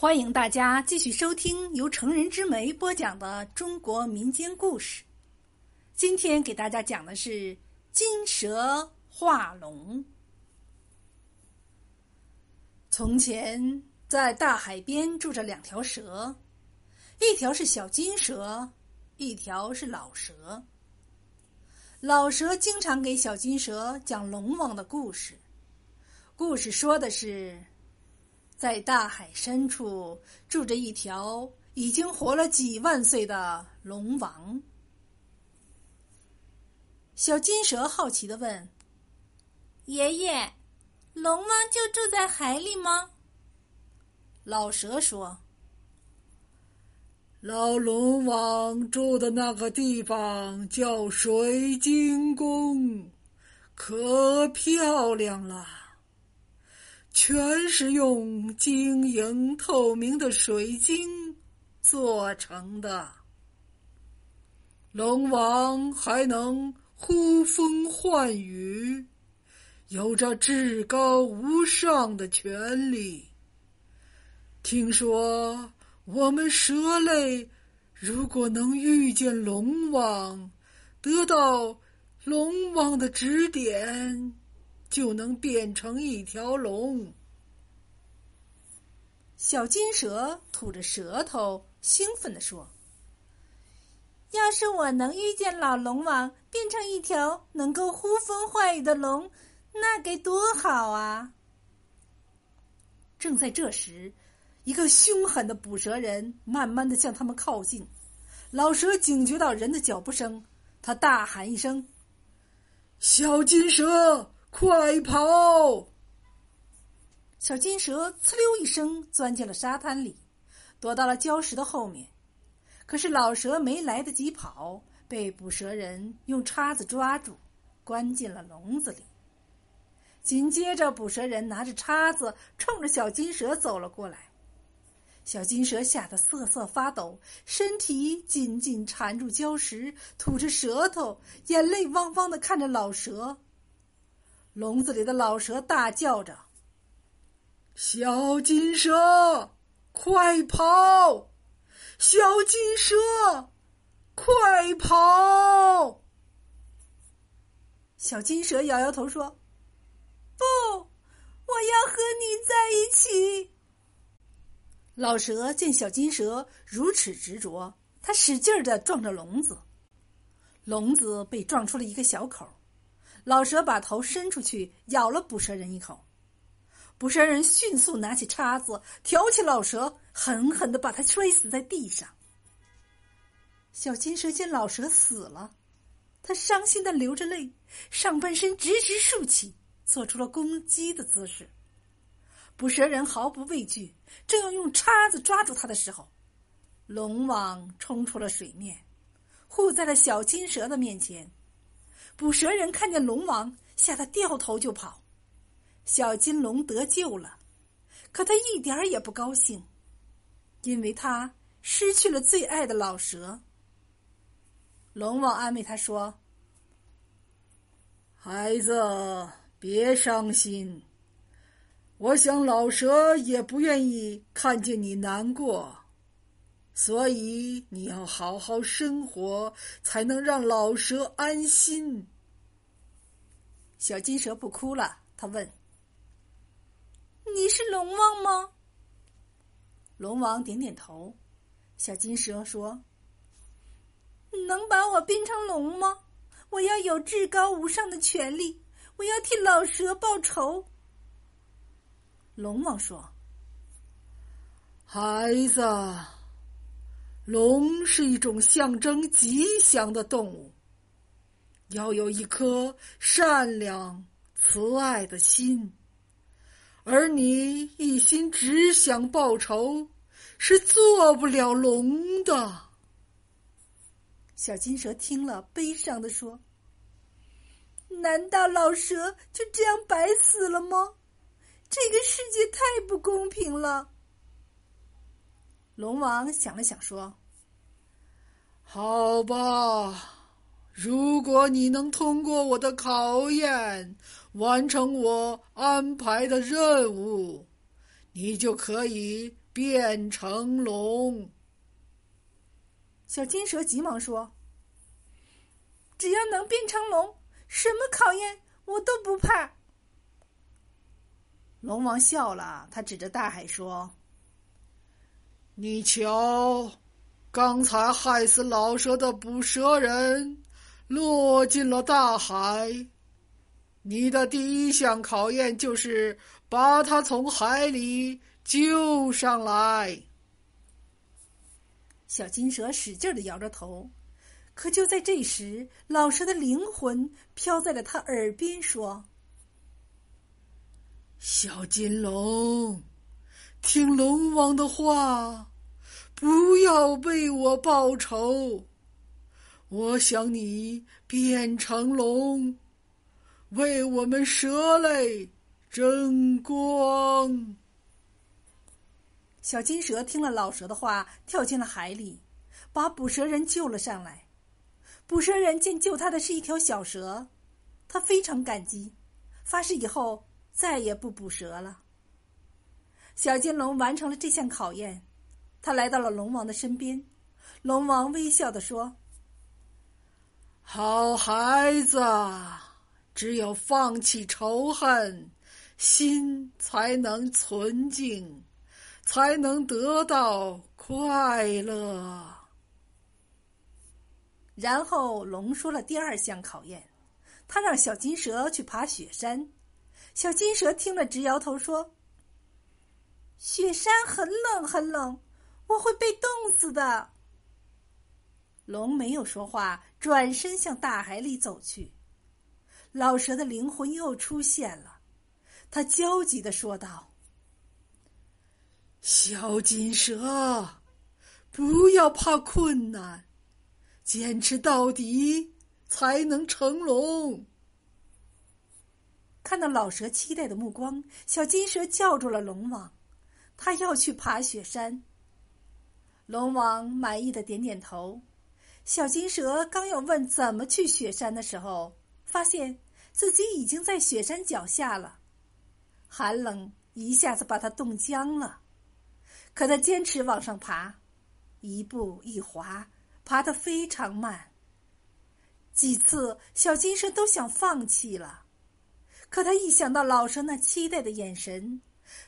欢迎大家继续收听由成人之美播讲的中国民间故事。今天给大家讲的是金蛇化龙。从前，在大海边住着两条蛇，一条是小金蛇，一条是老蛇。老蛇经常给小金蛇讲龙王的故事，故事说的是。在大海深处住着一条已经活了几万岁的龙王。小金蛇好奇的问：“爷爷，龙王就住在海里吗？”老蛇说：“老龙王住的那个地方叫水晶宫，可漂亮了。”全是用晶莹透明的水晶做成的。龙王还能呼风唤雨，有着至高无上的权力。听说我们蛇类如果能遇见龙王，得到龙王的指点。就能变成一条龙。小金蛇吐着舌头，兴奋地说：“要是我能遇见老龙王，变成一条能够呼风唤雨的龙，那该多好啊！”正在这时，一个凶狠的捕蛇人慢慢的向他们靠近。老蛇警觉到人的脚步声，他大喊一声：“小金蛇！”快跑！小金蛇呲溜一声钻进了沙滩里，躲到了礁石的后面。可是老蛇没来得及跑，被捕蛇人用叉子抓住，关进了笼子里。紧接着，捕蛇人拿着叉子冲着小金蛇走了过来。小金蛇吓得瑟瑟发抖，身体紧紧缠住礁石，吐着舌头，眼泪汪汪的看着老蛇。笼子里的老蛇大叫着：“小金蛇，快跑！小金蛇，快跑！”小金蛇摇摇头说：“不，我要和你在一起。”老蛇见小金蛇如此执着，他使劲儿的撞着笼子，笼子被撞出了一个小口。老蛇把头伸出去，咬了捕蛇人一口。捕蛇人迅速拿起叉子，挑起老蛇，狠狠的把它摔死在地上。小金蛇见老蛇死了，它伤心的流着泪，上半身直直竖起，做出了攻击的姿势。捕蛇人毫不畏惧，正要用叉子抓住他的时候，龙王冲出了水面，护在了小金蛇的面前。捕蛇人看见龙王，吓得掉头就跑。小金龙得救了，可他一点也不高兴，因为他失去了最爱的老蛇。龙王安慰他说：“孩子，别伤心。我想老蛇也不愿意看见你难过，所以你要好好生活，才能让老蛇安心。”小金蛇不哭了，他问：“你是龙王吗？”龙王点点头。小金蛇说：“能把我变成龙吗？我要有至高无上的权利，我要替老蛇报仇。”龙王说：“孩子，龙是一种象征吉祥的动物。”要有一颗善良、慈爱的心，而你一心只想报仇，是做不了龙的。小金蛇听了，悲伤的说：“难道老蛇就这样白死了吗？这个世界太不公平了。”龙王想了想，说：“好吧。”如果你能通过我的考验，完成我安排的任务，你就可以变成龙。小金蛇急忙说：“只要能变成龙，什么考验我都不怕。”龙王笑了，他指着大海说：“你瞧，刚才害死老蛇的捕蛇人落进了大海。你的第一项考验就是把他从海里救上来。”小金蛇使劲的摇着头，可就在这时，老蛇的灵魂飘在了他耳边说。小金龙，听龙王的话，不要为我报仇。我想你变成龙，为我们蛇类争光。小金蛇听了老蛇的话，跳进了海里，把捕蛇人救了上来。捕蛇人见救他的是一条小蛇，他非常感激，发誓以后。再也不捕蛇了。小金龙完成了这项考验，他来到了龙王的身边。龙王微笑的说：“好孩子，只有放弃仇恨，心才能纯净，才能得到快乐。”然后龙说了第二项考验，他让小金蛇去爬雪山。小金蛇听了，直摇头说：“雪山很冷，很冷，我会被冻死的。”龙没有说话，转身向大海里走去。老蛇的灵魂又出现了，他焦急的说道：“小金蛇，不要怕困难，坚持到底，才能成龙。”看到老蛇期待的目光，小金蛇叫住了龙王，他要去爬雪山。龙王满意的点点头。小金蛇刚要问怎么去雪山的时候，发现自己已经在雪山脚下了，寒冷一下子把它冻僵了。可他坚持往上爬，一步一滑，爬得非常慢。几次，小金蛇都想放弃了。可他一想到老蛇那期待的眼神，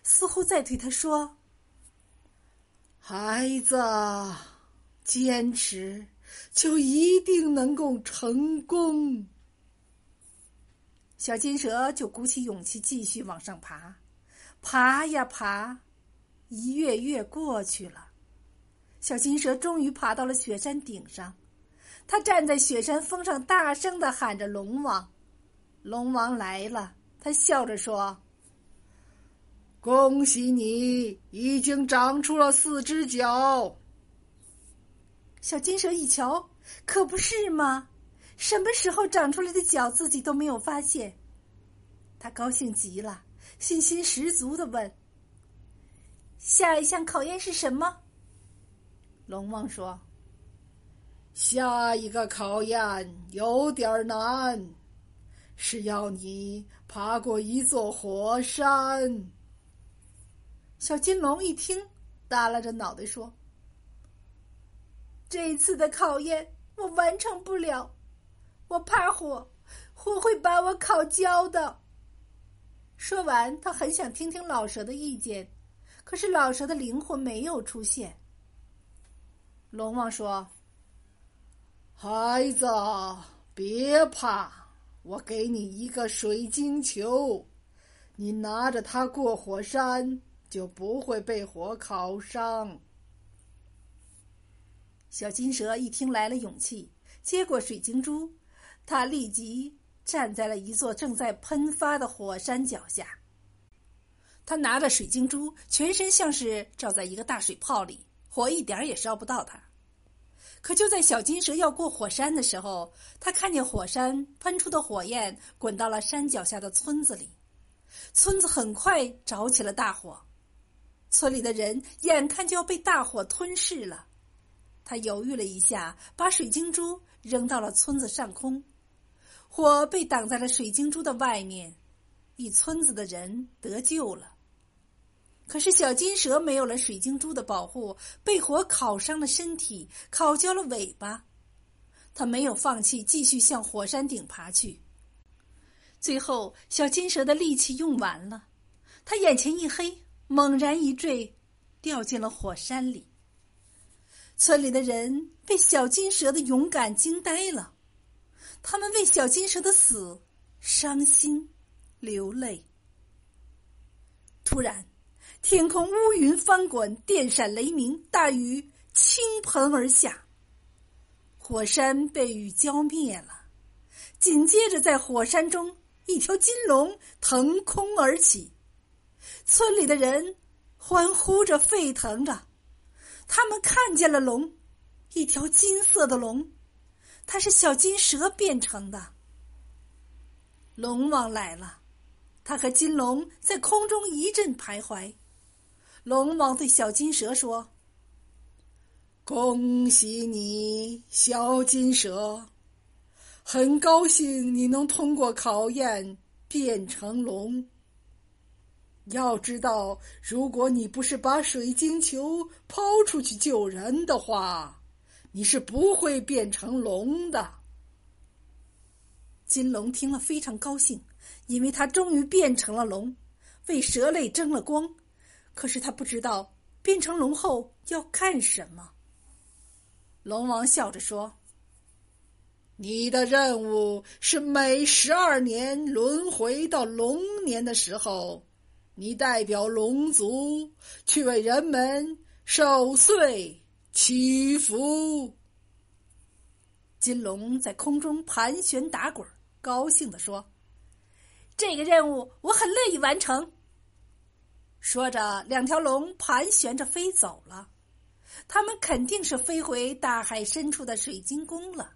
似乎在对他说：“孩子，坚持，就一定能够成功。”小金蛇就鼓起勇气继续往上爬，爬呀爬，一月月过去了，小金蛇终于爬到了雪山顶上。他站在雪山峰上，大声的喊着：“龙王！”龙王来了，他笑着说：“恭喜你，已经长出了四只脚。”小金蛇一瞧，可不是吗？什么时候长出来的脚，自己都没有发现。他高兴极了，信心十足的问：“下一项考验是什么？”龙王说：“下一个考验有点难。”是要你爬过一座火山。小金龙一听，耷拉着脑袋说：“这一次的考验我完成不了，我怕火，火会把我烤焦的。”说完，他很想听听老蛇的意见，可是老蛇的灵魂没有出现。龙王说：“孩子，别怕。”我给你一个水晶球，你拿着它过火山，就不会被火烤伤。小金蛇一听来了勇气，接过水晶珠，他立即站在了一座正在喷发的火山脚下。他拿着水晶珠，全身像是罩在一个大水泡里，火一点也烧不到他。可就在小金蛇要过火山的时候，他看见火山喷出的火焰滚到了山脚下的村子里，村子很快着起了大火，村里的人眼看就要被大火吞噬了。他犹豫了一下，把水晶珠扔到了村子上空，火被挡在了水晶珠的外面，一村子的人得救了。可是小金蛇没有了水晶珠的保护，被火烤伤了身体，烤焦了尾巴。他没有放弃，继续向火山顶爬去。最后，小金蛇的力气用完了，他眼前一黑，猛然一坠，掉进了火山里。村里的人被小金蛇的勇敢惊呆了，他们为小金蛇的死伤心流泪。突然，天空乌云翻滚，电闪雷鸣，大雨倾盆而下，火山被雨浇灭了。紧接着，在火山中，一条金龙腾空而起，村里的人欢呼着，沸腾着。他们看见了龙，一条金色的龙，它是小金蛇变成的。龙王来了，他和金龙在空中一阵徘徊。龙王对小金蛇说：“恭喜你，小金蛇，很高兴你能通过考验变成龙。”要知道，如果你不是把水晶球抛出去救人的话，你是不会变成龙的。金龙听了非常高兴，因为他终于变成了龙，为蛇类争了光。可是他不知道变成龙后要干什么。龙王笑着说：“你的任务是每十二年轮回到龙年的时候。”你代表龙族去为人们守岁祈福。金龙在空中盘旋打滚，高兴地说：“这个任务我很乐意完成。”说着，两条龙盘旋着飞走了。他们肯定是飞回大海深处的水晶宫了。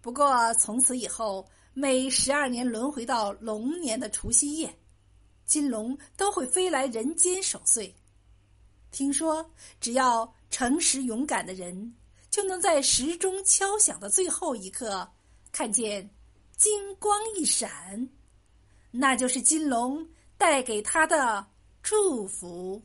不过，从此以后，每十二年轮回到龙年的除夕夜。金龙都会飞来人间守岁。听说，只要诚实勇敢的人，就能在时钟敲响的最后一刻，看见金光一闪，那就是金龙带给他的祝福。